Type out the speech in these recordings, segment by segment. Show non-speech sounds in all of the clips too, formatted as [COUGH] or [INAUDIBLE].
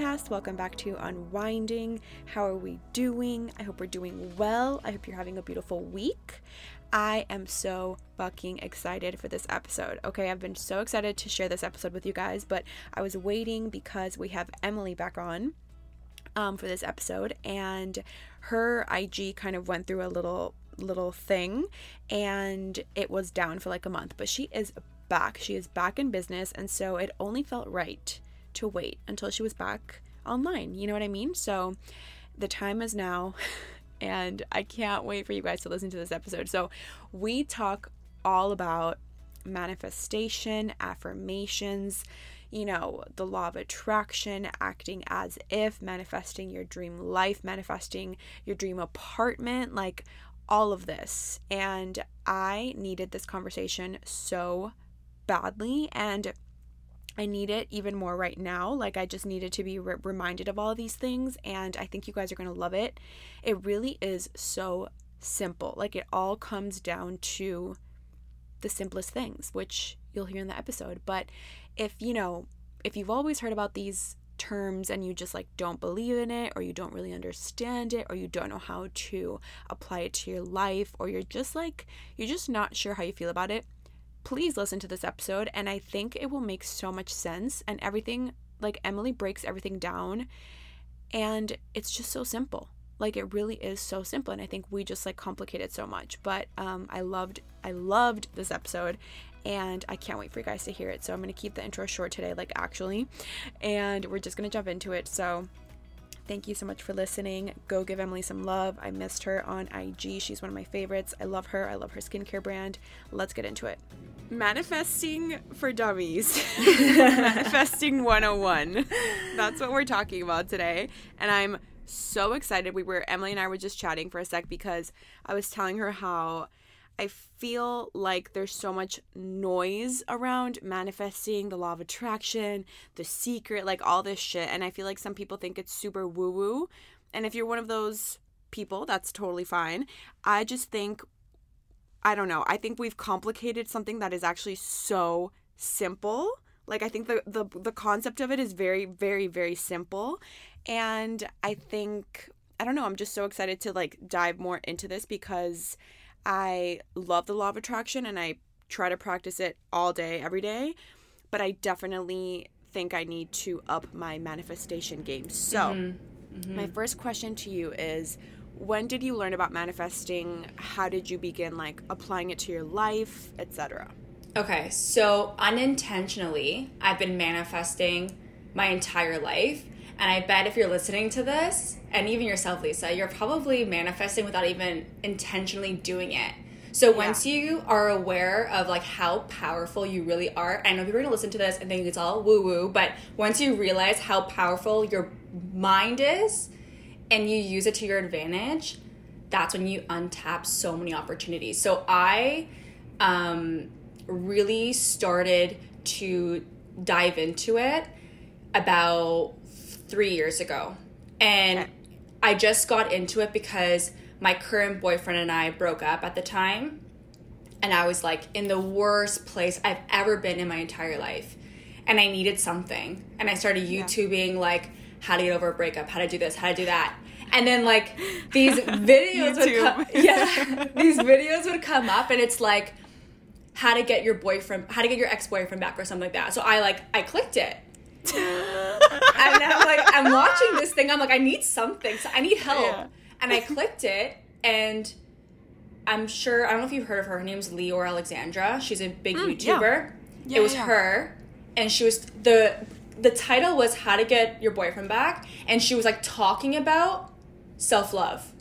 podcast. Welcome back to Unwinding. How are we doing? I hope we're doing well. I hope you're having a beautiful week. I am so fucking excited for this episode. Okay, I've been so excited to share this episode with you guys, but I was waiting because we have Emily back on um, for this episode, and her IG kind of went through a little little thing, and it was down for like a month, but she is back. She is back in business, and so it only felt right to wait until she was back online. You know what I mean? So the time is now, [LAUGHS] and I can't wait for you guys to listen to this episode. So we talk all about manifestation, affirmations, you know, the law of attraction, acting as if, manifesting your dream life, manifesting your dream apartment, like all of this. And I needed this conversation so badly. And I need it even more right now. Like, I just needed to be re- reminded of all of these things. And I think you guys are going to love it. It really is so simple. Like, it all comes down to the simplest things, which you'll hear in the episode. But if, you know, if you've always heard about these terms and you just like don't believe in it or you don't really understand it or you don't know how to apply it to your life or you're just like you're just not sure how you feel about it please listen to this episode and i think it will make so much sense and everything like emily breaks everything down and it's just so simple like it really is so simple and i think we just like complicate it so much but um i loved i loved this episode and I can't wait for you guys to hear it. So I'm going to keep the intro short today, like actually, and we're just going to jump into it. So thank you so much for listening. Go give Emily some love. I missed her on IG. She's one of my favorites. I love her. I love her skincare brand. Let's get into it. Manifesting for dummies. [LAUGHS] Manifesting 101. That's what we're talking about today. And I'm so excited. We were, Emily and I were just chatting for a sec because I was telling her how I feel like there's so much noise around manifesting, the law of attraction, the secret, like all this shit. And I feel like some people think it's super woo woo. And if you're one of those people, that's totally fine. I just think, I don't know, I think we've complicated something that is actually so simple. Like I think the, the the concept of it is very, very, very simple. And I think I don't know, I'm just so excited to like dive more into this because I love the law of attraction and I try to practice it all day, every day. But I definitely think I need to up my manifestation game. So, mm-hmm. Mm-hmm. my first question to you is when did you learn about manifesting? How did you begin like applying it to your life, etc.? Okay, so unintentionally, I've been manifesting my entire life. And I bet if you're listening to this, and even yourself, Lisa, you're probably manifesting without even intentionally doing it. So once yeah. you are aware of like how powerful you really are, I know people are gonna listen to this and think it's all woo woo, but once you realize how powerful your mind is and you use it to your advantage, that's when you untap so many opportunities. So I um, really started to dive into it about three years ago. And okay. I just got into it because my current boyfriend and I broke up at the time. And I was like in the worst place I've ever been in my entire life. And I needed something. And I started YouTubing yeah. like how to get over a breakup, how to do this, how to do that. And then like these [LAUGHS] videos would come Yeah. [LAUGHS] these videos would come up and it's like how to get your boyfriend how to get your ex-boyfriend back or something like that. So I like I clicked it [LAUGHS] and I'm like, I'm watching this thing. I'm like, I need something. So I need help. Yeah. And I clicked it, and I'm sure I don't know if you've heard of her. Her name's Leeor Alexandra. She's a big mm, YouTuber. Yeah, it was her, and she was the the title was How to Get Your Boyfriend Back, and she was like talking about self love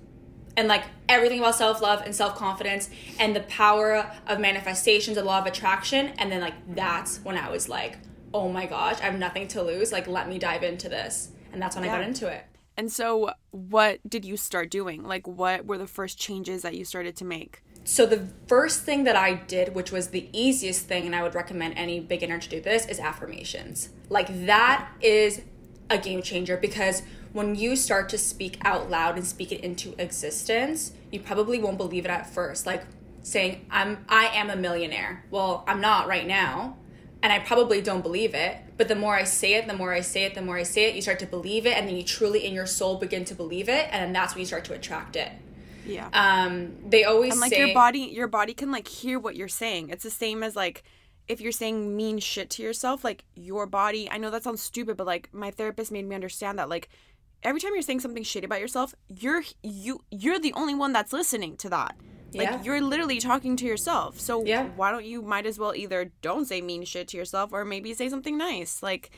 and like everything about self love and self confidence and the power of manifestations, the law of attraction. And then, like, that's when I was like, oh my gosh, I have nothing to lose. Like, let me dive into this. And that's when Yeah. I got into it. And so, what did you start doing? Like, what were the first changes that you started to make? So, the first thing that I did, which was the easiest thing, and I would recommend any beginner to do this, is affirmations. Like, that is a game changer because when you start to speak out loud and speak it into existence, you probably won't believe it at first. Like saying, I'm I am a millionaire. Well, I'm not right now. And I probably don't believe it. But the more I say it, the more I say it, the more I say it, you start to believe it, and then you truly in your soul begin to believe it, and then that's when you start to attract it. Yeah. Um, they always say and like say your body your body can like hear what you're saying it's the same as like if you're saying mean shit to yourself like your body i know that sounds stupid but like my therapist made me understand that like every time you're saying something shitty about yourself you're you you're the only one that's listening to that like Yeah. you're literally talking to yourself so Yeah. why don't you might as well either don't say mean shit to yourself or maybe say something nice like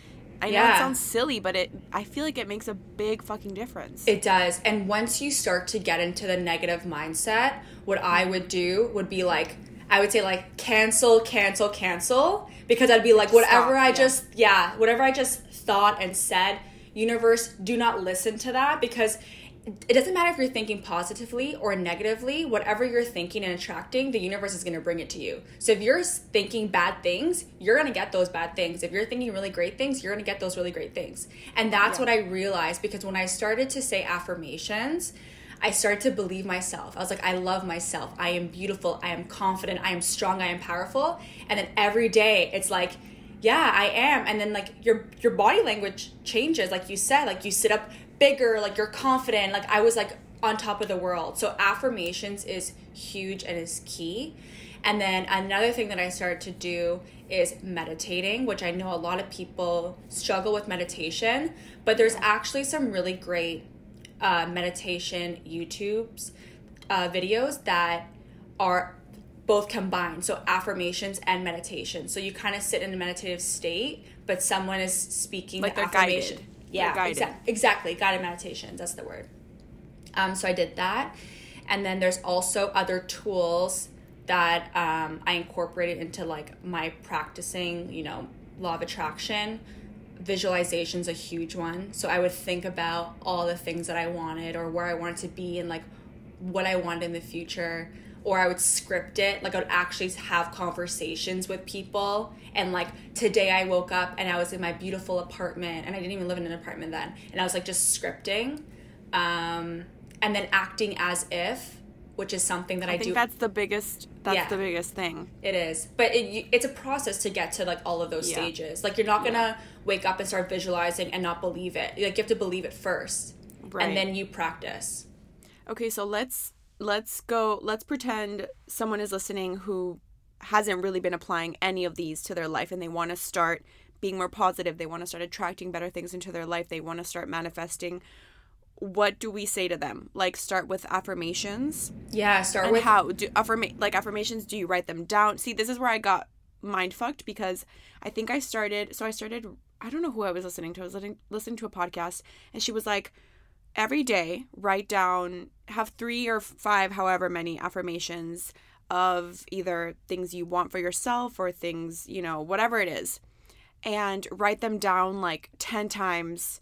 i know Yeah. it sounds silly but it i feel like it makes a big fucking difference It does. And once you start to get into the negative mindset, what I would do would be like, I would say like cancel, cancel, cancel, because I'd be like, whatever Stop, I yeah. just, yeah, whatever I just thought and said, universe, do not listen to that because it doesn't matter if you're thinking positively or negatively, whatever you're thinking and attracting, the universe is going to bring it to you. So if you're thinking bad things, you're going to get those bad things. If you're thinking really great things, you're going to get those really great things. And that's what I realized because when I started to say affirmations, I started to believe myself. I was like, I love myself. I am beautiful. I am confident. I am strong. I am powerful. And then every day it's like, yeah, I am. And then like your your body language changes, like you said, like you sit up bigger, like you're confident. Like I was like on top of the world. So affirmations is huge and is key. And then another thing that I started to do is meditating, which I know a lot of people struggle with meditation, but there's actually some really great uh, meditation YouTube's uh, videos that are both combined. So affirmations and meditation. So you kind of sit in a meditative state, but someone is speaking Like the affirmation. guided. Yeah, exact- exactly. Guided meditations. That's the word. Um, so I did that, and then there's also other tools that um, I incorporated into like my practicing. You know, law of attraction. Visualization's a huge one. So I would think about all the things that I wanted or where I wanted to be and like what I wanted in the future. Or I would script it. Like I would actually have conversations with people. And like today I woke up and I was in my beautiful apartment and I didn't even live in an apartment then. And I was like just scripting. Um, and then acting as if, which is something that I, i think do. that's the biggest that's Yeah. the biggest thing It is, but it, it's a process to get to like all of those Yeah. stages. Like you're not gonna wake up and start visualizing and not believe it. Like you have to believe it first, Right. and then you practice. Okay, so let's let's go let's pretend someone is listening who hasn't really been applying any of these to their life and they want to start being more positive, they want to start attracting better things into their life, they want to start manifesting. What do we say to them? Like start with affirmations Yeah, start and with how do affirma- like affirmations do you write them down? See, this is where I got mind fucked because I think I started so I started I don't know who I was listening to. I was listening listening to a podcast and she was like every day write down have 3 or 5 however many affirmations of either things you want for yourself or things, you know, whatever it is. And write them down like 10 times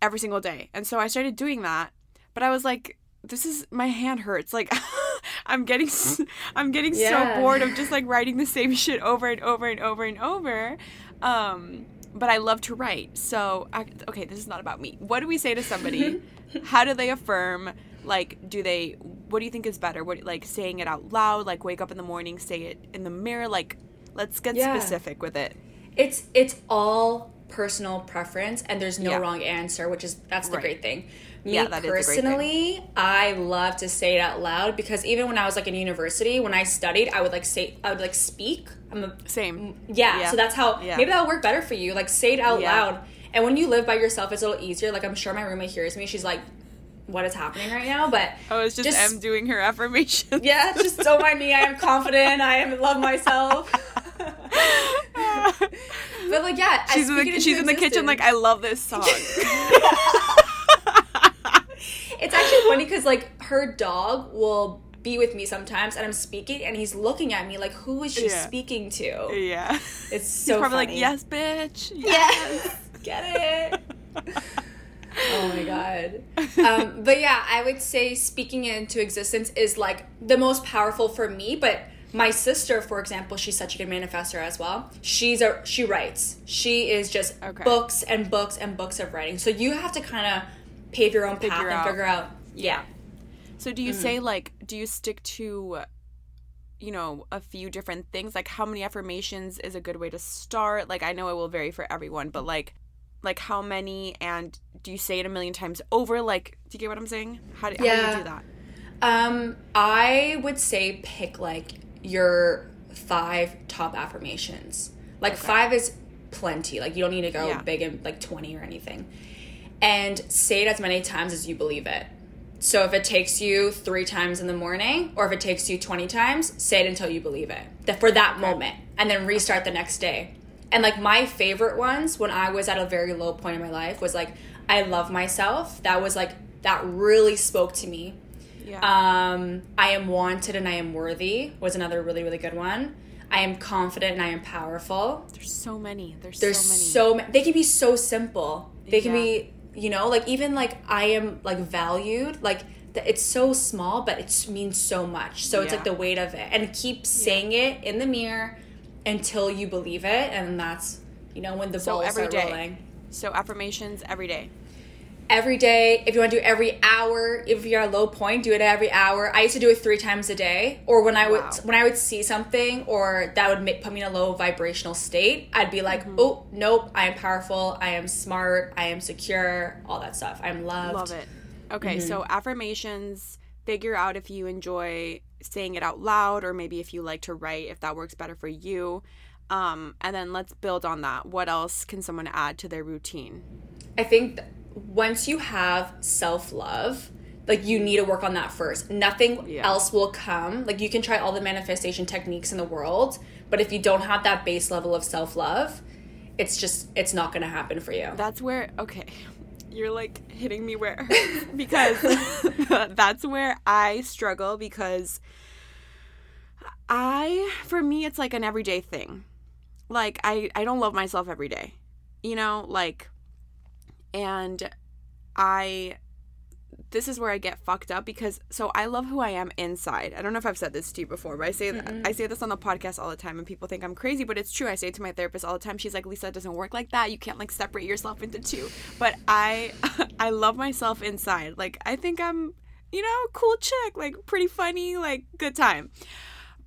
every single day. And so I started doing that, but I was like this is my hand hurts. Like [LAUGHS] I'm getting i'm getting Yeah. so bored of just like writing the same [LAUGHS] shit over and over and over and over. Um but I love to write. So I, okay, this is not about me. What do we say to somebody? [LAUGHS] How do they affirm? Like, do they? What do you think is better? What like saying it out loud? Like, wake up in the morning, say it in the mirror. Like, let's get Yeah. specific with it. it's it's all personal preference, and there's no Yeah. wrong answer, which is that's the Right. great thing. Me Yeah, that is the great thing. personally, I love to say it out loud because even when I was like in university, when I studied, I would like say I would like speak. I'm a Same. Yeah, Yeah. so that's how Yeah. maybe that'll work better for you. Like say it out loud. And when you live by yourself, it's a little easier. Like I'm sure my roommate hears me. She's like, "What is happening right now?" But Oh, it's just, Just- M doing her affirmation. yeah, just don't mind me. I am confident. I am love myself. [LAUGHS] but like yeah, she's in the she's in the kitchen like I love this song. [LAUGHS] It's actually funny because like her dog will be with me sometimes and I'm speaking and he's looking at me like who is she Yeah. speaking to? Yeah. It's so He's probably funny. like, yes, bitch. Yes. [LAUGHS] Get it. [LAUGHS] oh my god. Um, but yeah, I would say speaking into existence is like the most powerful for me. But my sister, for example, she's such a good manifester as well. She's a she writes. She is just Okay. books and books and books of writing. So you have to kind of pave your own path Figure and figure out. Yeah. So do you say like do you stick to you know a few different things like how many affirmations is a good way to start like I know it will vary for everyone but like like how many and do you say it a million times over like do you get what I'm saying how do, how do you do that Um, I would say pick like your five top affirmations. Like five is plenty. Like you don't need to go Yeah. big and like twenty or anything. And say it as many times as you believe it. So if it takes you three times in the morning, or if it takes you twenty times, say it until you believe it. That for that moment, and then restart the next day. And like my favorite ones when I was at a very low point in my life was like, I love myself. That was like that really spoke to me. Yeah Um, I am wanted and I am worthy was another really really good one. I am confident and I am powerful. there's so many there's, There's so many so many. They can be so simple. They can Yeah. be you know like even like I am like valued like. It's so small, but it means so much. So it's like the weight of it, and keep saying it in the mirror until you believe it, and that's you know when the So balls every rolling so affirmations every day every day. If you want to do it every hour, if you're at a low point, do it every hour. I used to do it three times a day. Or when I would Wow. when I would see something or that would make, put me in a low vibrational state, I'd be like, Mm-hmm. "Oh, nope, I am powerful. I am smart. I am secure. All that stuff. I'm loved." Love it. Okay, Mm-hmm. so affirmations, figure out if you enjoy saying it out loud or maybe if you like to write, if that works better for you. Um, and then let's build on that. What else can someone add to their routine? I think th- once you have self love, like you need to work on that first. Nothing Yeah. else will come. Like you can try all the manifestation techniques in the world, but if you don't have that base level of self love, it's just it's not going to happen for you. That's where, okay, [LAUGHS] you're like hitting me where [LAUGHS] because [LAUGHS] that's where I struggle because I, for me, it's like an everyday thing. Like, I, I don't love myself every day, you know, like, and I, this is where I get fucked up because so I love who I am inside. I don't know if I've said this to you before, but I say that I say this on the podcast all the time and people think I'm crazy, but it's true. I say it to my therapist all the time. She's like, "Lisa, it doesn't work like that. You can't like separate yourself into two. But I [LAUGHS] I love myself inside. Like I think I'm, you know, cool chick, like pretty funny, like good time.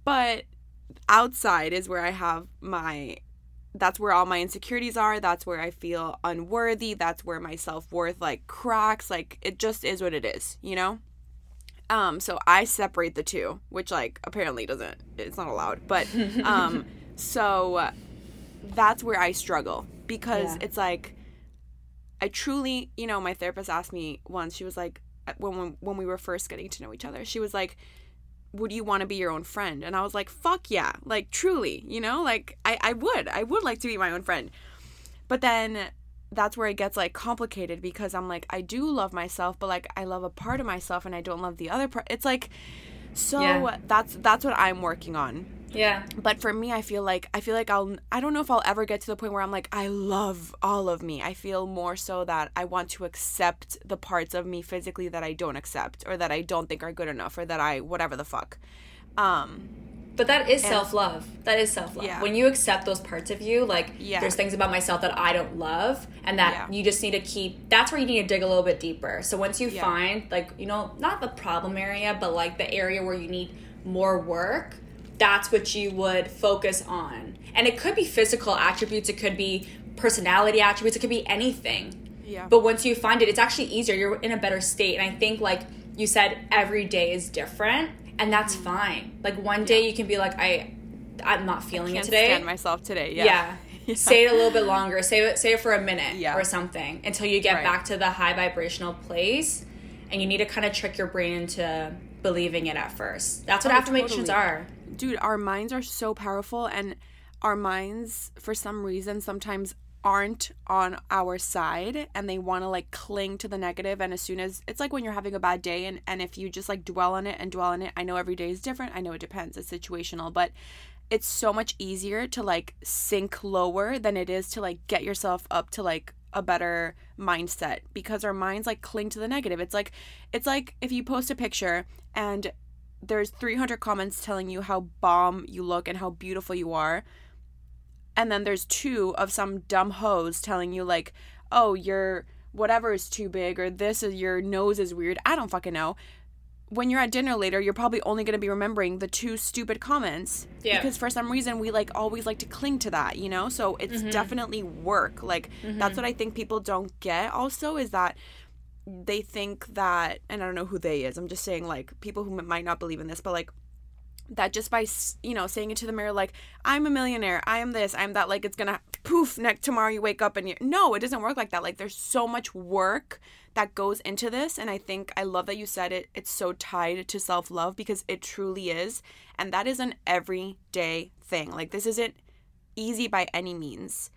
But outside is where I have my that's where all my insecurities are. That's where I feel unworthy. That's where my self worth like cracks. Like it just is what it is, you know? Um, so I separate the two, which like apparently doesn't it's not allowed. But [LAUGHS] um so that's where I struggle because Yeah. it's like I truly, you know, my therapist asked me once, she was like when when, when we were first getting to know each other, she was like would you want to be your own friend? And I was like, fuck yeah. Like, truly, you know, like, I, I would. I would like to be my own friend. But then that's where it gets like complicated because I'm like, I do love myself, but like, I love a part of myself and I don't love the other part. It's like, so Yeah. that's that's what I'm working on. Yeah. But for me, I feel like I feel like I'll I don't know if I'll ever get to the point where I'm like I love all of me. I feel more so that I want to accept the parts of me physically that I don't accept or that I don't think are good enough or that I whatever the fuck. Um But that is self love. That is self love. Yeah. When you accept those parts of you, like Yeah. there's things about myself that I don't love, and that Yeah. you just need to keep. That's where you need to dig a little bit deeper. So once you find, like, you know, not the problem area, but like the area where you need more work, that's what you would focus on. And it could be physical attributes, it could be personality attributes, it could be anything. Yeah. But once you find it, it's actually easier. You're in a better state. And I think, like you said, every day is different, and that's Mm-hmm. fine. Like one day you can be like, I, I'm not feeling it today. stand myself today. yeah. Yeah. [LAUGHS] Say it a little bit longer. Say it. Say it for a minute Yeah. or something until you get Right. back to the high vibrational place, and you need to kind of trick your brain into believing it at first. That's what Oh, affirmations totally. are. dude our minds are so powerful and our minds for some reason sometimes aren't on our side and they want to like cling to the negative and as soon as it's like when you're having a bad day and and if you just like dwell on it and dwell on it I know every day is different I know it depends it's situational but it's so much easier to like sink lower than it is to like get yourself up to like a better mindset because our minds like cling to the negative. It's like it's like if you post a picture and there's 300 comments telling you how bomb you look and how beautiful you are and then there's two of some dumb hoes telling you like oh your whatever is too big or this is your nose is weird. I don't fucking know. When you're at dinner later you're probably only going to be remembering the two stupid comments Yeah. because for some reason we like always like to cling to that you know? So it's mm-hmm. definitely work. Like that's mm-hmm. what i think people don't get also is that they think that and i don't know who they is i'm just saying like people who might not believe in this but like that just by you know saying it to the mirror like i'm a millionaire i am this i'm that like it's gonna poof next tomorrow you wake up and you no it doesn't work like that like there's so much work that goes into this and i think i love that you said it it's so tied to self-love because it truly is and that is an everyday thing like this isn't easy by any means.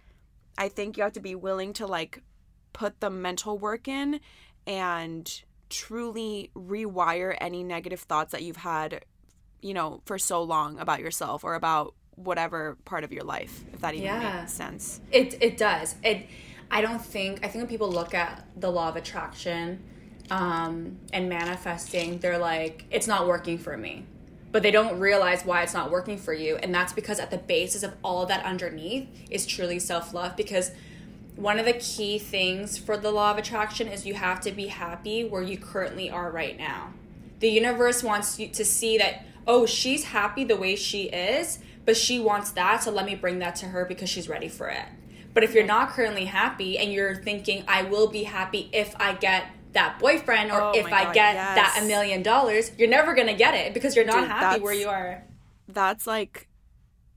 I think you have to be willing to like put the mental work in and truly rewire any negative thoughts that you've had you know, for so long about yourself or about whatever part of your life, if that even Yeah. makes sense. It it does. It I don't think I think when people look at the law of attraction um, and manifesting, they're like, it's not working for me. But they don't realize why it's not working for you. And that's because at the basis of all of that underneath is truly self love. Because one of the key things for the law of attraction is you have to be happy where you currently are right now. The universe wants you to see that, oh, she's happy the way she is, but she wants that, so let me bring that to her because she's ready for it. But if you're not currently happy and you're thinking, I will be happy if I get that boyfriend or Oh if I God, get yes. that a million dollars, you're never gonna get it because you're not Dude, happy where you are. That's like,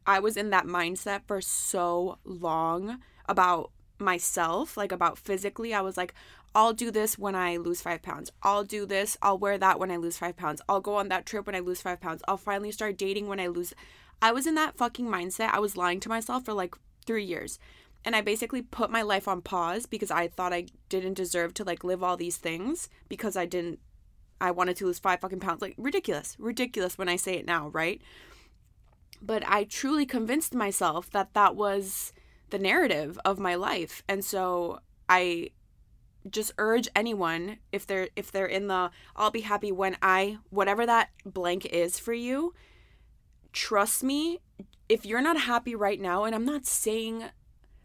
I was in that mindset for so long about myself, like about physically. I was like, I'll do this when I lose five pounds. I'll do this. I'll wear that when I lose five pounds. I'll go on that trip when I lose five pounds. I'll finally start dating when I lose. I was in that fucking mindset. I was lying to myself for like three years. And I basically put my life on pause because I thought I didn't deserve to like live all these things because I didn't I wanted to lose five fucking pounds. Like ridiculous. Ridiculous when I say it now, right? But I truly convinced myself that that was the narrative of my life. And so I just urge anyone if they're if they're in the I'll be happy when I whatever that blank is for you, trust me, if you're not happy right now and I'm not saying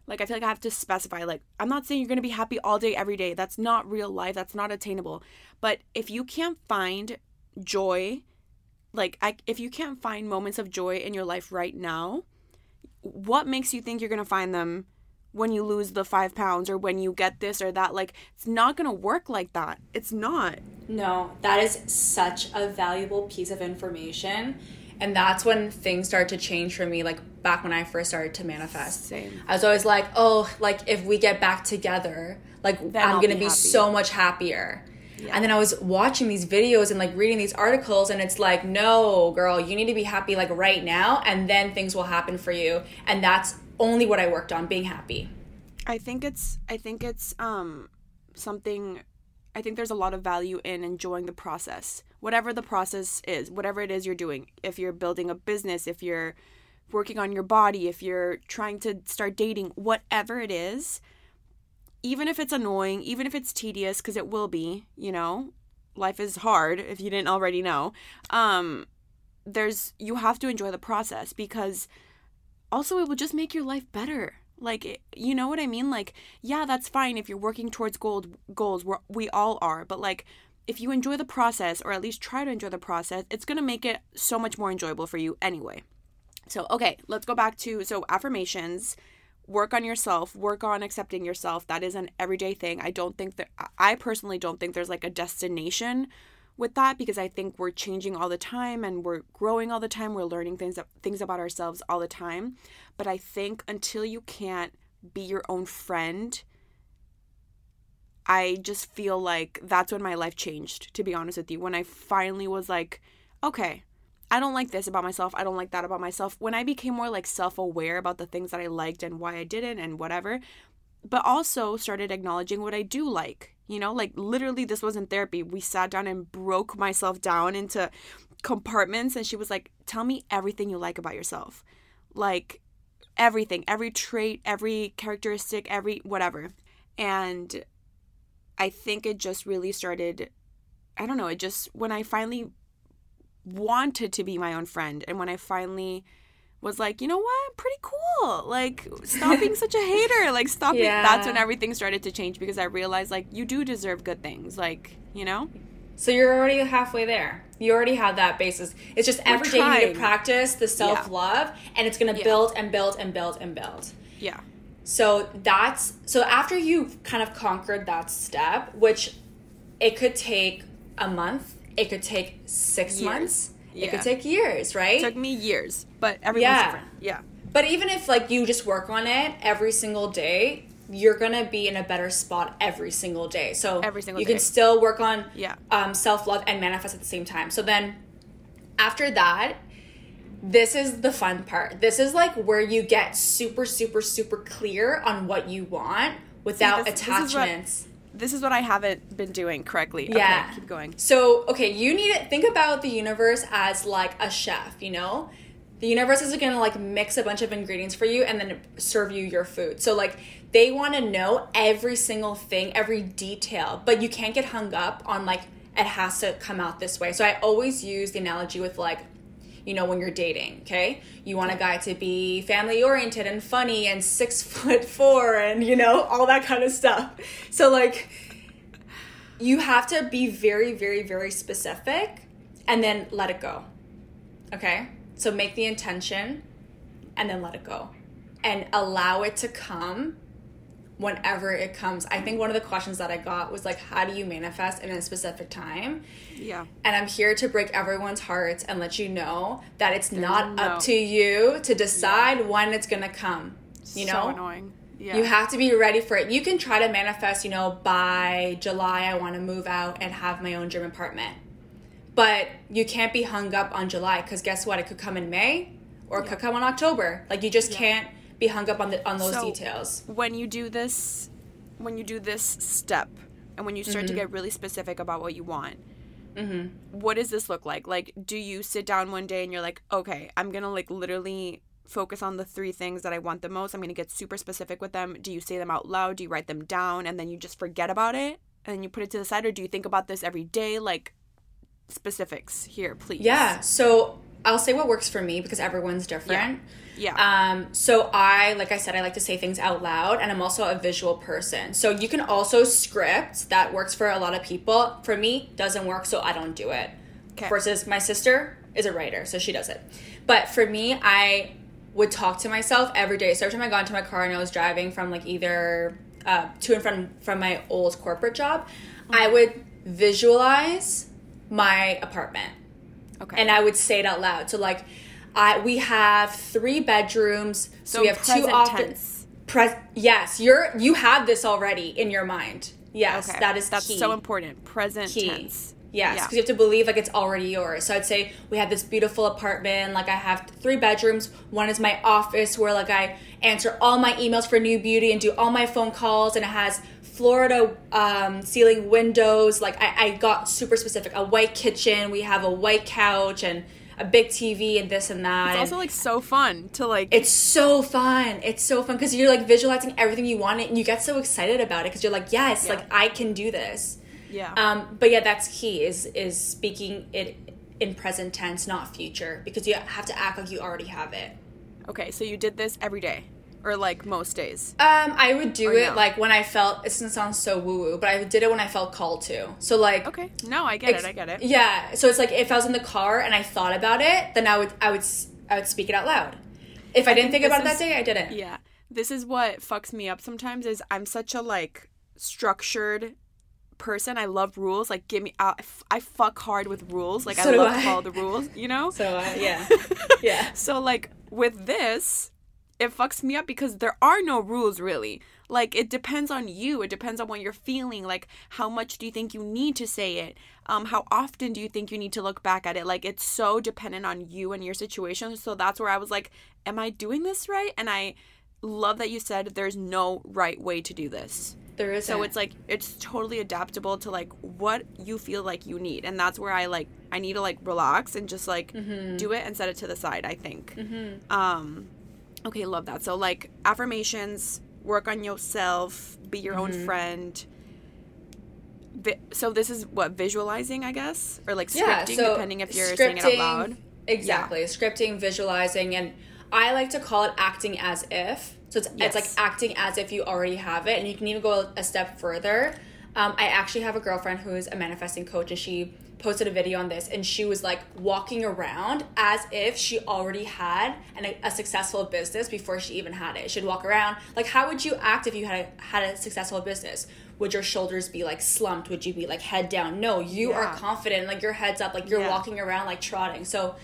like I feel like I have to specify like I'm not saying you're going to be happy all day every day. That's not real life. That's not attainable. But if you can't find joy like I, if you can't find moments of joy in your life right now, what makes you think you're going to find them when you lose the 5 pounds or when you get this or that like it's not going to work like that. It's not. No, that is such a valuable piece of information. And that's when things start to change for me, like back when I first started to manifest. Same. I was always like, oh, like if we get back together, like Then I'm I'll gonna be be, so much happier. And then I was watching these videos and like reading these articles, and it's like, no, girl, you need to be happy like right now, and then things will happen for you. And that's only what I worked on, being happy. I think it's I think it's um something I think there's a lot of value in enjoying the process. Whatever the process is, whatever it is you're doing. If you're building a business, if you're working on your body, if you're trying to start dating, whatever it is, even if it's annoying, even if it's tedious cuz it will be, you know. Life is hard if you didn't already know. Um there's you have to enjoy the process because also it will just make your life better like you know what i mean like yeah that's fine if you're working towards gold, goals we we all are but like if you enjoy the process or at least try to enjoy the process it's to make it so much more enjoyable for you anyway so okay let's go back to so affirmations work on yourself work on accepting yourself that is an everyday thing i don't think that i personally don't think there's like a destination with that because I think we're changing all the time and we're growing all the time. We're learning things things about ourselves all the time. But I think until you can't be your own friend, I just feel like that's when my life changed, to be honest with you. When I finally was like, okay, I don't like this about myself. I don't like that about myself. When I became more like self aware about the things that I liked and why I didn't and whatever, but also started acknowledging what I do like. You know, like literally, this wasn't therapy. We sat down and broke myself down into compartments, and she was like, Tell me everything you like about yourself. Like, everything, every trait, every characteristic, every whatever. And I think it just really started, I don't know, it just, when I finally wanted to be my own friend and when I finally was like, you know what, pretty cool. Like, stop being such a hater. Like, stop being. Yeah. That's when everything started to change because I realized, like, you do deserve good things. Like, you know? So you're already halfway there. You already have that basis. It's just every day you need to practice the self love, and it's gonna Yeah. build and build and build and build. Yeah. So that's so after you've kind of conquered that step, which it could take a month, it could take six Years. months, it could take years, right? It took me years, but everyone's Yeah. different. Yeah. But even if like you just work on it every single day, you're gonna be in a better spot every single day. So Every single you day. can still work on Yeah. um, self love and manifest at the same time. So then after that, this is the fun part. This is like where you get super, super, super clear on what you want without this- this attachments. This is what I haven't been doing correctly. Yeah. Okay, keep going. So, okay, you need to think about the universe as like a chef, you know? The universe is going to like mix a bunch of ingredients for you and then serve you your food. So, like, they want to know every single thing, every detail, but you can't get hung up on like it has to come out this way. So, I always use the analogy with like, you know, when you're dating, okay? You want a guy to be family oriented and funny and six [LAUGHS] foot four and, you know, all that kind of stuff. So, like, you have to be very, very, very specific and then let it go. Okay? So make the intention and then let it go and allow it to come whenever it comes. I think one of the questions that I got was like, how do you manifest in a specific time? Yeah. And I'm here to break everyone's hearts and let you know that it's not no- up to you to decide when it's gonna come. You know? So annoying. Yeah. You have to be ready for it. You can try to manifest, you know, by July, I want to move out and have my own dream apartment. But you can't be hung up on July because guess what? It could come in May or it could come in October. Like you just can't be hung up on the on those So- details. when you do this when you do this step and when you start Mm-hmm. to get really specific about what you want what does this look like? Like do you sit down one day and you're like okay i'm gonna like literally focus on the three things that i want the most. I'm gonna get super specific with them. Do you say them out loud? Do you write them down and then you just forget about it? And you put it to the side? Or do you think about this every day? Like specifics here please. Yeah. So I'll say what works for me because everyone's different. yeah Um, so I, like I said, I like to say things out loud, and I'm also a visual person. So you can also script. That works for a lot of people. For me, doesn't work, so I don't do it. Okay. Versus my sister is a writer, so she does it. But for me, I would talk to myself every day. So every time I got into my car and I was driving from like either uh, to and from from my old corporate job, I would visualize my apartment okay and I would say it out loud. So like, I we have three bedrooms. So, so we have two present office. Pres- yes, you're you have this already in your mind. Yes, okay that is that's key. so important present Key. tense Yes, Yeah. because you have to believe like it's already yours. So I'd say we have this beautiful apartment. Like I have three bedrooms. One is my office where like I answer all my emails for New Beauty and do all my phone calls, and it has Florida um, ceiling windows. Like I, I got super specific. A white kitchen. We have a white couch and a big TV and this and that. It's also like so fun to like it's so fun. It's so fun because you're like visualizing everything you want and you get so excited about it because you're like, yes, Yeah. like I can do this. yeah. Um, but yeah, that's key is is speaking it in present tense, not future, because you have to act like you already have it. okay, so you did this every day or like most days. Um, I would do Or it no? like when I felt. It sounds so woo woo, but I did it when I felt called to. So like, Okay. No, I get it. I get it. Yeah. So it's like if I was in the car and I thought about it, then I would I would I would speak it out loud. If I, didn't think this about it is- that day, I didn't. Yeah. This is what fucks me up sometimes is I'm such a like structured person. I love rules. Like give me I, I fuck hard with rules. Like So I love I. follow the rules, you know? [LAUGHS] So uh, yeah, [LAUGHS] yeah. So like with this, it fucks me up because there are no rules really. Like it depends on you. It depends on what you're feeling. Like how much do you think you need to say it? Um, how often do you think you need to look back at it? Like it's so dependent on you and your situation. So that's where I was like, am I doing this right? And I love that you said there's no right way to do this. There is So it's like it's totally adaptable to like what you feel like you need, and that's where I like I need to like relax and just like Mm-hmm. do it and set it to the side. I think. Hmm. Um, okay, love that. So like affirmations, work on yourself, be your Mm-hmm. own friend. Vi- so this is what visualizing, I guess, or like scripting, depending if you're saying it out scripting- loud. Exactly, scripting, visualizing, and I like to call it acting as if. So it's, it's like acting as if you already have it, and you can even go a step further. Um, I actually have a girlfriend who's a manifesting coach, and she posted a video on this, and she was like walking around as if she already had an, a successful business before she even had it. She'd walk around like, how would you act if you had a, had a successful business? Would your shoulders be like slumped? Would you be like head down? No, you are confident, like your head's up, like you're Yeah. walking around like trotting. So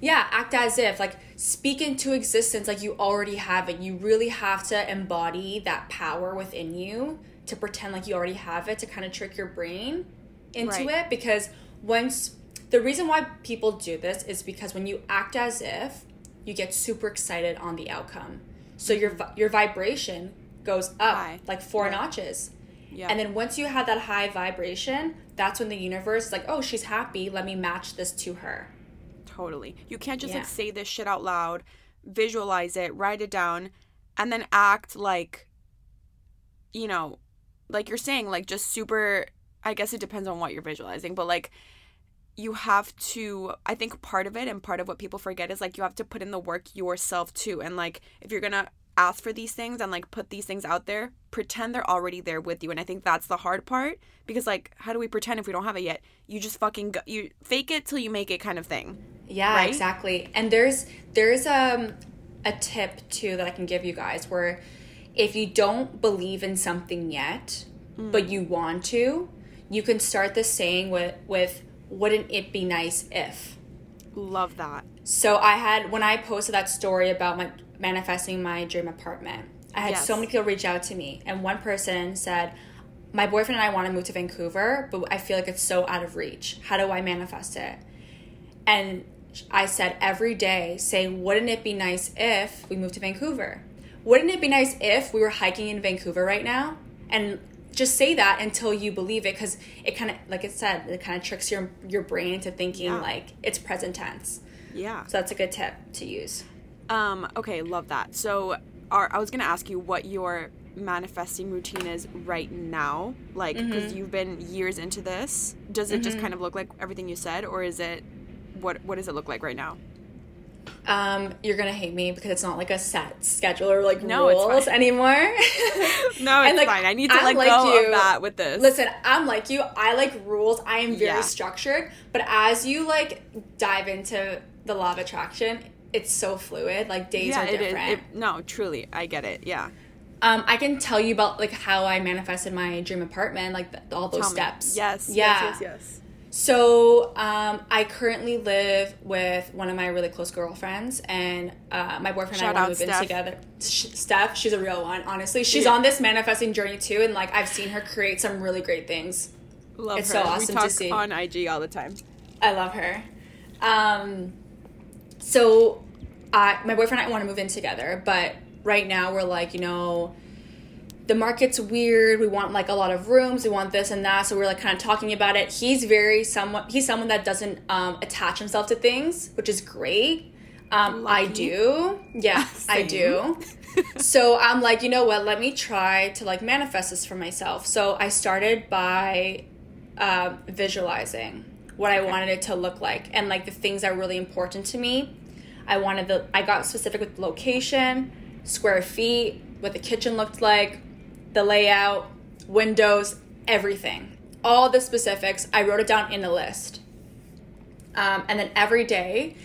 yeah, act as if like speak into existence like you already have it. You really have to embody that power within you to pretend like you already have it to kind of trick your brain into Right. it because once the reason why people do this is because when you act as if you get super excited on the outcome. So your mm-hmm. your vibration goes up High. like four Yeah. notches. Yeah. And then once you have that high vibration, that's when the universe is like, "Oh, she's happy. Let me match this to her." Totally. You can't just Yeah. like say this shit out loud, visualize it, write it down, and then act like, you know, like you're saying, like just super. I guess it depends on what you're visualizing, but like you have to. I think part of it and part of what people forget is like you have to put in the work yourself too. And like if you're gonna ask for these things and like put these things out there, pretend they're already there with you. And I think that's the hard part because like how do we pretend if we don't have it yet? You just fucking go, you fake it till you make it kind of thing. Yeah, Right? exactly. And there's there's um a tip too that I can give you guys where if you don't believe in something yet, mm. but you want to, you can start this saying with with wouldn't it be nice if? Love that. So I had when I posted that story about my manifesting my dream apartment. I had so many people reach out to me, and one person said, "My boyfriend and I want to move to Vancouver, but I feel like it's so out of reach. How do I manifest it?" And I said every day, say, "Wouldn't it be nice if we moved to Vancouver? Wouldn't it be nice if we were hiking in Vancouver right now?" And just say that until you believe it, because it kind of, like i said, it kind of tricks your your brain into thinking Yeah. like it's present tense. Yeah. So that's a good tip to use. Um, okay, love that. So, are, I was gonna ask you what your manifesting routine is right now, like because you've been years into this. Does it just kind of look like everything you said, or is it what what does it look like right now? Um, you're gonna hate me because it's not like a set schedule or like No, rules anymore. [LAUGHS] No, it's like, fine. I need to I'm let like go you. of that with this. Listen, I'm like you. I like rules. I am very Yeah. structured. But as you like dive into the law of attraction, it's so fluid. Like days yeah, are different. It, no, truly, I get it. Yeah. um, I can tell you about like how I manifested my dream apartment, like the, all those Tell steps. Yes. Yeah. Yes. Yes. yes. So um, I currently live with one of my really close girlfriends, and uh, my boyfriend Shout and I to Steph. together. Sh- Steph, she's a real one. Honestly, she's Yeah. on this manifesting journey too, and like I've seen her create some really great things. Love It's her. so awesome we to talk see. on IG all the time. I love her. Um, so I, my boyfriend and I want to move in together, but right now we're like, you know, the market's weird. We want like a lot of rooms. We want this and that. So we're like kind of talking about it. He's very someone. He's someone that doesn't um, attach himself to things, which is great. Um, I do. Yeah, [LAUGHS] I do. [LAUGHS] so I'm like, you know what? Let me try to like manifest this for myself. So I started by uh, visualizing what I wanted it to look like and like the things that were really important to me. I wanted the I got specific with location, square feet, what the kitchen looked like, the layout, windows, everything. All the specifics. I wrote it down in a list. Um, and then every day,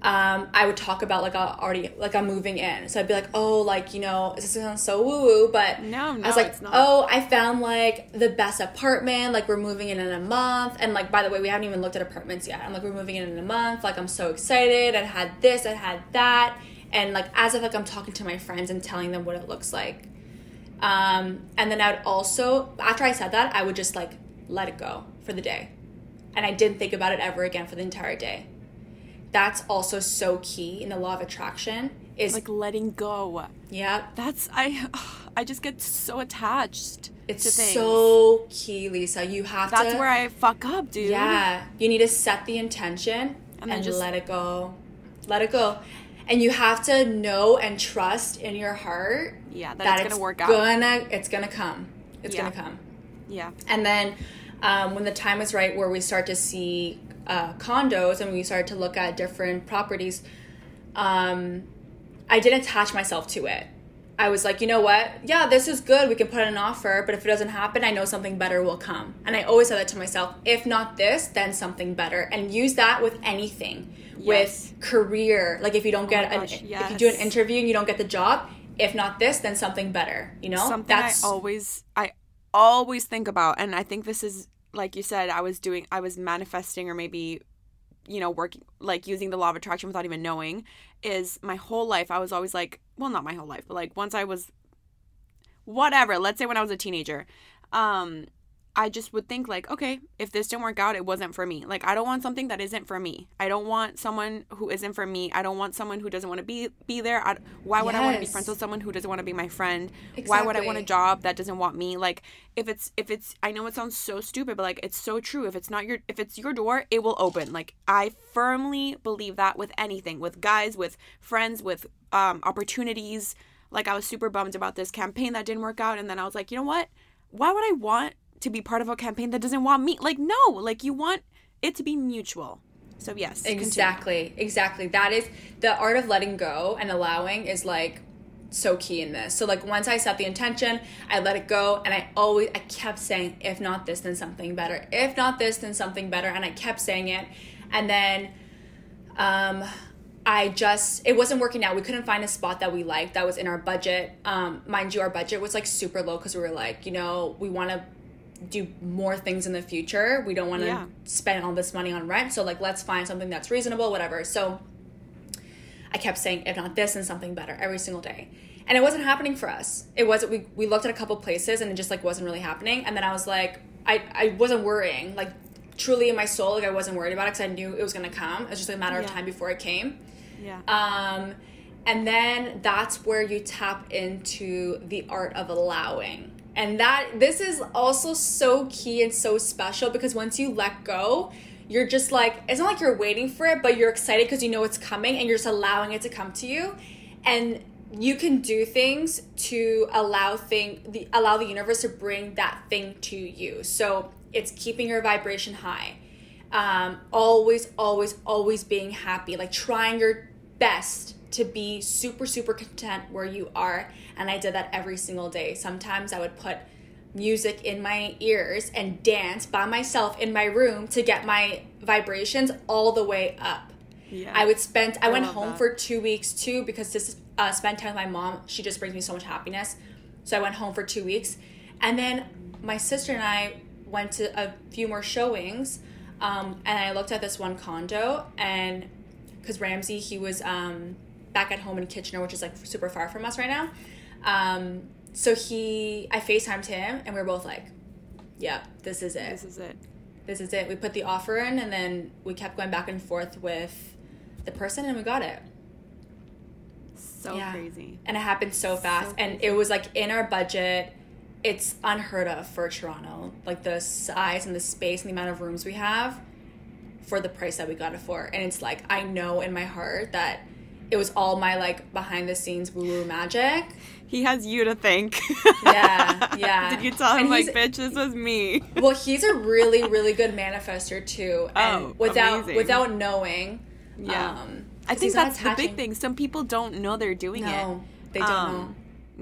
um, I would talk about like a already like I'm moving in. So I'd be like, oh, like you know, this sounds so woo woo, but No, I was like, oh, I found like the best apartment. Like we're moving in in a month, and like by the way, we haven't even looked at apartments yet. I'm like, we're moving in in a month. Like I'm so excited. I had this, I had that, and like as if like I'm talking to my friends and telling them what it looks like. Um, and then I would also after I said that, I would just like let it go for the day, and I didn't think about it ever again for the entire day that's also so key in the law of attraction is like letting go. yeah. That's I [SIGHS] I just get so attached It's so key, Lisa. You have That's to That's where I fuck up, dude. Yeah. You need to set the intention And and, then just- let it go. Let it go. And you have to know and trust in your heart Yeah, that it's gonna work out. Gonna, it's gonna come. It's Yeah. gonna come. Yeah. And then um, when the time is right, where we start to see uh, condos and we start to look at different properties, um, I didn't attach myself to it. I was like, you know what? Yeah, this is good. We can put in an offer, but if it doesn't happen, I know something better will come. And I always said that to myself if not this, then something better. And use that with anything. Yes. With career. Like if you don't oh get my an gosh, if you do an interview and you don't get the job, if not this, then something better. You know? Something I always I always think about and I think this is like you said I was doing I was manifesting or maybe you know working like using the law of attraction without even knowing is my whole life I was always like well not my whole life but like once I was whatever let's say when I was a teenager um I just would think like okay if this didn't work out it wasn't for me. Like I don't want something that isn't for me. I don't want someone who isn't for me. I don't want someone who doesn't want to be be there. I, why would I want to be friends with someone who doesn't want to be my friend? Why would I want a job that doesn't want me? Like if it's if it's I know it sounds so stupid but like it's so true. If it's not your if it's your door it will open. Like I firmly believe that with anything with guys with friends with um opportunities. Like I was super bummed about this campaign that didn't work out and then I was like you know what? Why would I want to be part of a campaign that doesn't want me like no like you want it to be mutual so yes continue. Exactly, exactly. That is the art of letting go and allowing is like so key in this. So like once I set the intention, I let it go and I always I kept saying if not this then something better. If not this then something better and I kept saying it. And then um I just it wasn't working out. We couldn't find a spot that we liked that was in our budget. Um mind you our budget was like super low cuz we were like, you know, we want to do more things in the future. We don't want to Yeah. spend all this money on rent. So like let's find something that's reasonable, whatever. So I kept saying, if not this, then something better every single day. And it wasn't happening for us. It wasn't we, we looked at a couple places and it just like wasn't really happening. And then I was like, I, I wasn't worrying. Like truly in my soul, like I wasn't worried about it because I knew it was gonna come. It was just a matter of time before it came. yeah Um, and then that's where you tap into the art of allowing. And that this is also so key and so special because once you let go, you're just like it's not like you're waiting for it, but you're excited because you know it's coming and you're just allowing it to come to you. And you can do things to allow thing the allow the universe to bring that thing to you. So it's keeping your vibration high um, always, always, always being happy, like trying your best to be super, super content where you are. And I did that every single day. Sometimes I would put music in my ears and dance by myself in my room to get my vibrations all the way up. yeah I would spend. I, went home that. for two weeks too because to uh, spend time with my mom, she just brings me so much happiness. So I went home for two weeks, and then my sister and I went to a few more showings, um, and I looked at this one condo, and because Ramsey he was um, back at home in Kitchener, which is like super far from us right now. Um, so he, I Facetimed him, and we are both like, "Yeah, this is it this is it this is it. We put the offer in and then we kept going back and forth with the person and we got it. so Yeah. crazy And it happened so fast. and it was like in our budget. It's unheard of for Toronto. Like the size and the space and the amount of rooms we have for the price that we got it for. And it's like I know in my heart that it was all my like behind the scenes woo woo magic. he has you to thank Yeah, [LAUGHS] yeah. did you tell him And like bitch this was me Well, he's a really, really good manifester too. And Oh, without amazing. without knowing. Yeah. Um, I think that's the big thing. Some people don't know they're doing No, it. they don't Um, know.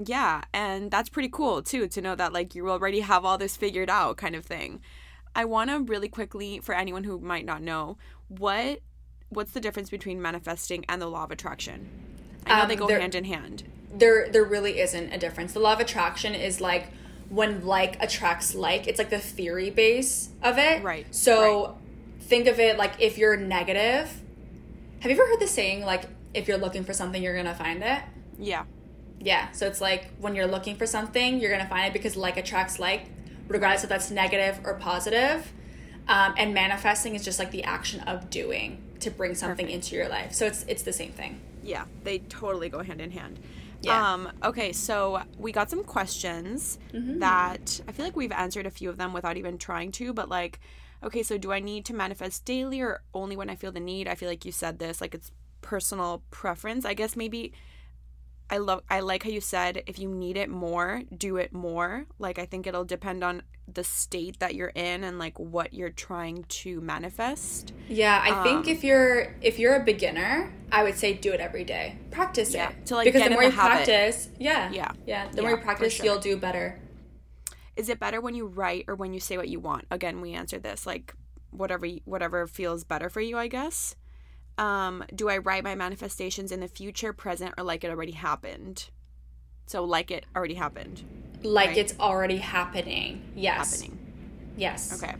Yeah, and that's pretty cool too to know that like you already have all this figured out kind of thing. I want to really quickly for anyone who might not know, what what's the difference between manifesting and the law of attraction? I know Um, they go they're- hand in hand. There, there really isn't a difference. The law of attraction is like when like attracts like. It's like the theory base of it. Right, So think of it like if you're negative. Have you ever heard the saying like if you're looking for something, you're gonna find it? Yeah. Yeah. So it's like when you're looking for something, you're gonna find it because like attracts like, regardless if that's negative or positive. Um, and manifesting is just like the action of doing to bring something into your life. So it's it's the same thing. Yeah, they totally go hand in hand. Yeah. Um, okay, so we got some questions that I feel like we've answered a few of them without even trying to, but like, okay, so do I need to manifest daily or only when I feel the need? I feel like you said this, like it's personal preference. I guess maybe I love I like how you said if you need it more, do it more. Like I think it'll depend on the state that you're in and like what you're trying to manifest. Yeah, I Um, think if you're if you're a beginner, I would say do it every day. Practice Yeah, it. to, like, because get the more the you habit. practice, yeah, Yeah. yeah, the Yeah, more you practice, sure. you'll do better. is it better when you write or when you say what you want again we answered this like whatever whatever feels better for you i guess um do i write my manifestations in the future present or like it already happened so like it already happened Like Right. it's already happening. Yes. happening Yes. okay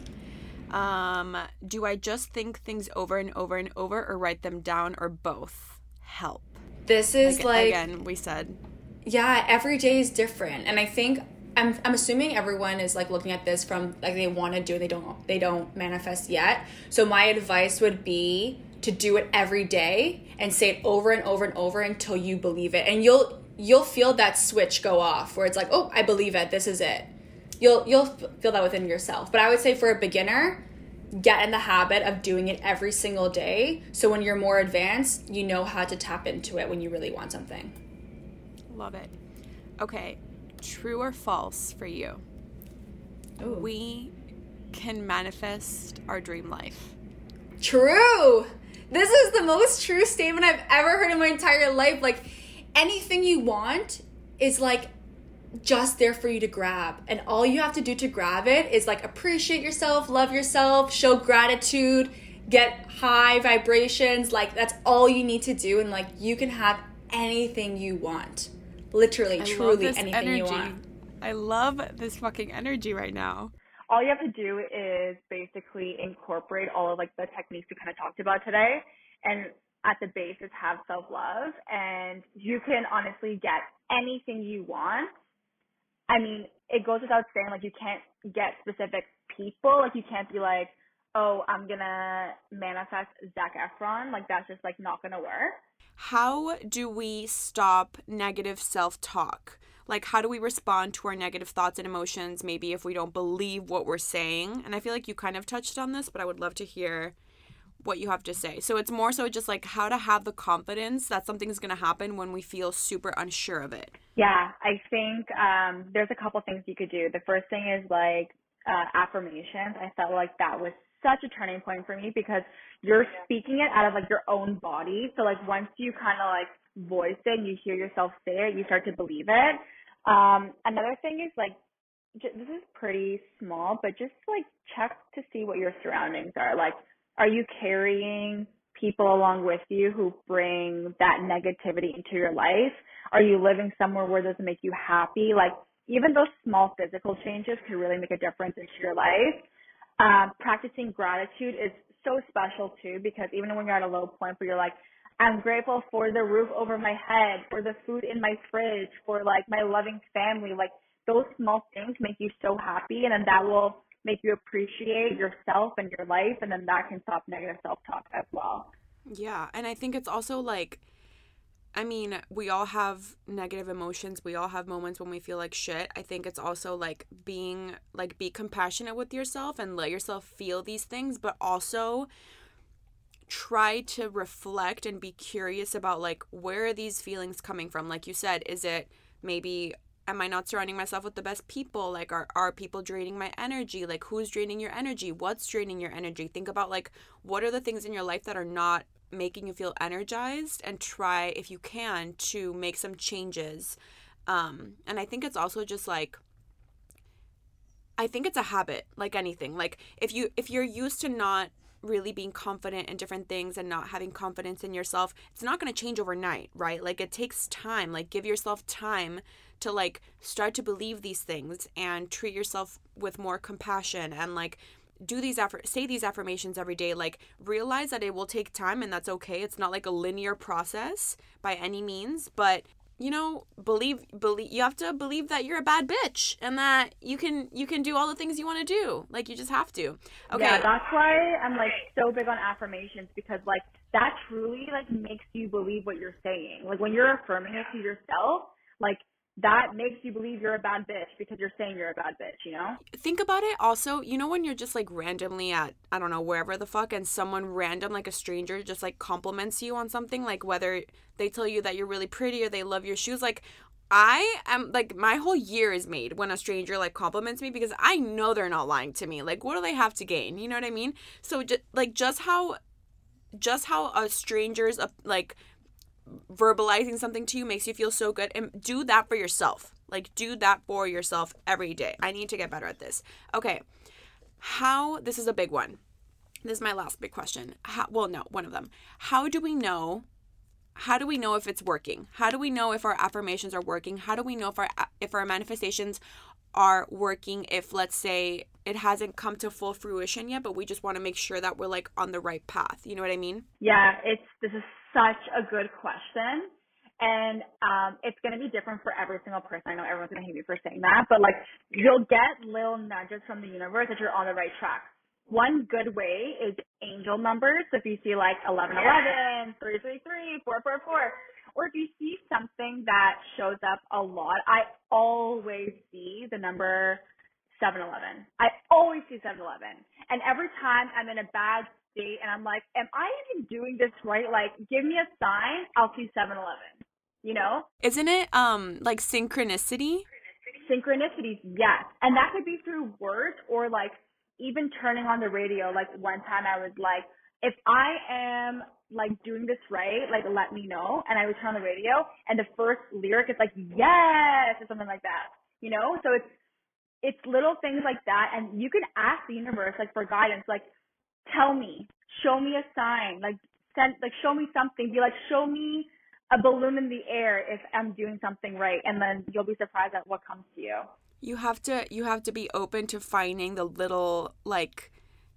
um do i just think things over and over and over or write them down or both help This is Like, like again we said yeah every day is different and i think i'm, I'm assuming everyone is like looking at this from like they want to do it they don't they don't manifest yet so my advice would be to do it every day and say it over and over and over until you believe it and you'll you'll feel that switch go off where it's like oh i believe it. This is it. You'll you'll feel that within yourself. But i would say for a beginner get in the habit of doing it every single day. So when you're more advanced you know how to tap into it when you really want something. Love it. Okay true or false for you? We can manifest our dream life. True. This is the most true statement I've ever heard in my entire life. Like anything you want is like just there for you to grab. And all you have to do to grab it is like appreciate yourself, love yourself, show gratitude, get high vibrations. Like that's all you need to do and like you can have anything you want. Literally, I truly anything energy. you want. I love this fucking energy right now. all you have to do is basically incorporate all of like the techniques we kind of talked about today and at the base is have self love and you can honestly get anything you want i mean it goes without saying like you can't get specific people like you can't be like oh i'm gonna manifest zac efron like that's just like not gonna work How do we stop negative self talk? Like, how do we respond to our negative thoughts and emotions, maybe if we don't believe what we're saying? And I feel like you kind of touched on this, but I would love to hear what you have to say. So it's more so just like how to have the confidence that something's going to happen when we feel super unsure of it. Yeah, I think um, there's a couple things you could do. The first thing is like uh, affirmations. I felt like that was such a turning point for me because you're speaking it out of like your own body. So like once you kind of like voice it, and you hear yourself say it, you start to believe it. Um, another thing is like this is pretty small, but just like check to see what your surroundings are. Like, are you carrying people along with you who bring that negativity into your life? Are you living somewhere where it doesn't make you happy? Like, even those small physical changes can really make a difference into your life. Um, practicing gratitude is so special too because even when you're at a low point where you're like, I'm grateful for the roof over my head, for the food in my fridge, for like my loving family. Like those small things make you so happy and then that will make you appreciate yourself and your life and then that can stop negative self-talk as well. Yeah, and I think it's also like I mean, we all have negative emotions. We all have moments when we feel like shit. I think it's also like being like be compassionate with yourself and let yourself feel these things, but also try to reflect and be curious about like where are these feelings coming from? Like you said, is it maybe am I not surrounding myself with the best people? Like are are people draining my energy? Like who's draining your energy? What's draining your energy? Think about like what are the things in your life that are not making you feel energized and try if you can to make some changes. Um and I think it's also just like I think it's a habit like anything. Like if you if you're used to not really being confident in different things and not having confidence in yourself, it's not going to change overnight, right? Like it takes time. Like give yourself time to like start to believe these things and treat yourself with more compassion and like do these affir- say these affirmations every day like realize that it will take time and that's okay. It's not like a linear process by any means but you know believe believe you have to believe that you're a bad bitch and that you can you can do all the things you want to do. Like you just have to. Okay. Yeah, that's why I'm like so big on affirmations because like that truly like makes you believe what you're saying. Like when you're affirming it to yourself, like that makes you believe you're a bad bitch because you're saying you're a bad bitch, you know? think about it also you know when you're just like randomly at i don't know wherever the fuck and someone random like a stranger just like compliments you on something like whether they tell you that you're really pretty or they love your shoes like i am like my whole year is made when a stranger like compliments me because i know they're not lying to me. Like what do they have to gain? You know what i mean? So just like just how just how a stranger's uh, like verbalizing something to you makes you feel so good and do that for yourself. Like do that for yourself every day. I need to get better at this. Okay how this is a big one. This is my last big question. How, well no one of them. How do we know how do we know if it's working? How do we know if our affirmations are working? How do we know if our if our manifestations are working if let's say it hasn't come to full fruition yet but we just want to make sure that we're like on the right path? You know what i mean? Yeah, it's this is such a good question. And um, it's going to be different for every single person. I know everyone's going to hate me for saying that, but like you'll get little nudges from the universe that you're on the right track. One good way is angel numbers. So if you see like 1111, 333, 444, or if you see something that shows up a lot, I always see the number 711. I always see 711. And every time I'm in a bad state and I'm like, am I even doing this right? Like, give me a sign, I'll see 711. You know? isn't it um like synchronicity Synchronicities, yes. And that could be through words or like even turning on the radio. Like one time I was like, if I am like doing this right, like let me know. And I would turn on the radio and the first lyric is like, yes, or something like that. You know? So it's, it's little things like that. And you can ask the universe like for guidance, like, tell me, show me a sign, like send, like show me something. Be like, show me a balloon in the air if I'm doing something right. And then you'll be surprised at what comes to you. you have to you have to be open to finding the little like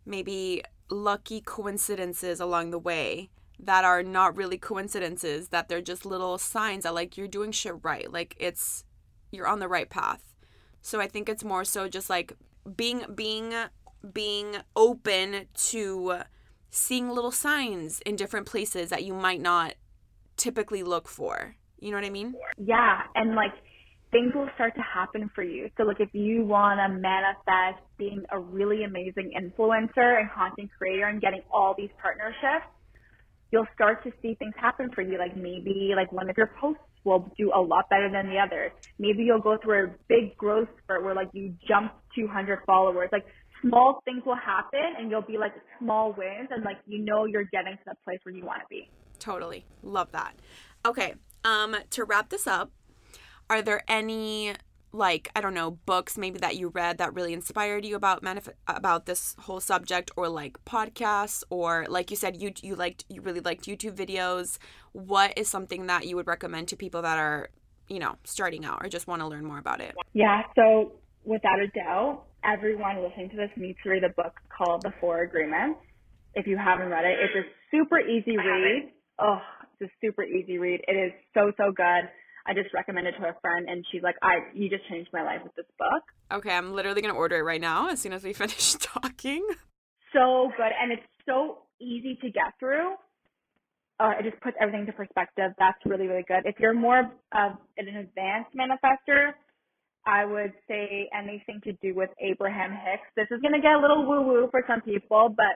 maybe lucky coincidences along the way that are not really coincidences that they're just little signs that like you're doing shit right like it's you're on the right path so i think it's more so just like being being being open to seeing little signs in different places that you might not typically look for you know what i mean Yeah, and like things will start to happen for you. So like if you want to manifest being a really amazing influencer and content creator and getting all these partnerships, you'll start to see things happen for you. Like maybe like one of your posts will do a lot better than the other. Maybe you'll go through a big growth spurt where like you jump 200 followers. Like small things will happen and you'll be like small wins and like you know you're getting to the place where you want to be. Totally. Love that. Okay. Um to wrap this up, are there any like I don't know books maybe that you read that really inspired you about manif- about this whole subject or like podcasts or like you said you you liked you really liked YouTube videos what is something that you would recommend to people that are you know starting out or just want to learn more about it Yeah, so without a doubt, everyone listening to this needs to read a book called The Four Agreements. If you haven't read it, it's a super easy read. Oh, it's a super easy read. It is so, so good. I just recommended it to a friend and she's like, I you just changed my life with this book. okay I'm literally going to order it right now as soon as we [LAUGHS] finish talking So good and it's so easy to get through. Uh, it just puts everything into perspective. That's really, really good. If you're more of an advanced manifester, I would say anything to do with Abraham Hicks. This is going to get a little woo woo for some people, but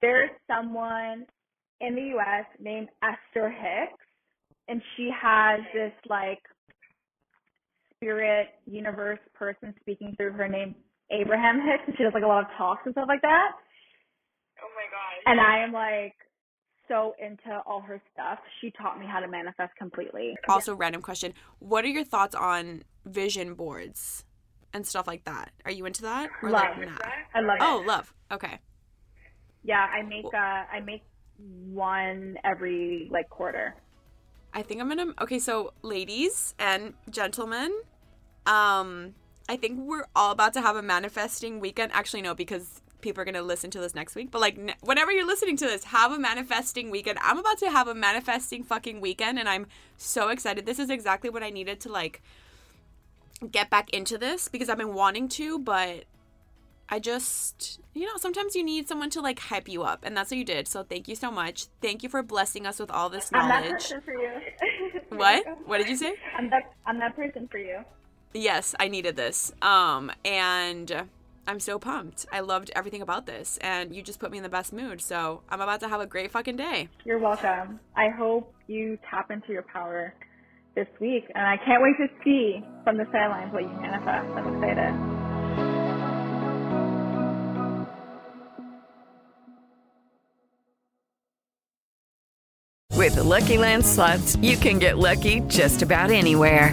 there's someone in the US named Esther Hicks, and she has this like spirit universe person speaking through her name, Abraham Hicks, and she does like a lot of talks and stuff like that. Oh my gosh. And I am like so into all her stuff. She taught me how to manifest completely. also random question what are your thoughts on vision boards and stuff like that are you into that or like Love. nah? I love it. oh love okay Yeah, I make uh I make one every like quarter. I think I'm gonna. Okay, so ladies and gentlemen, um, I think we're all about to have a manifesting weekend. Actually, no, because people are gonna listen to this next week, but like ne- whenever you're listening to this, have a manifesting weekend. I'm about to have a manifesting fucking weekend, and I'm so excited. This is exactly what I needed to like get back into this because I've been wanting to, but I just, you know, sometimes you need someone to like hype you up, and that's what you did. So thank you so much. Thank you for blessing us with all this knowledge. I'm that person for you. [LAUGHS] What? What did you say? I'm that I'm that person for you. Yes, I needed this. Um, and I'm so pumped. I loved everything about this, and you just put me in the best mood. So I'm about to have a great fucking day. You're welcome. I hope you tap into your power this week, and I can't wait to see from the sidelines what you manifest. I'm excited. With the Lucky Land slots, you can get lucky just about anywhere.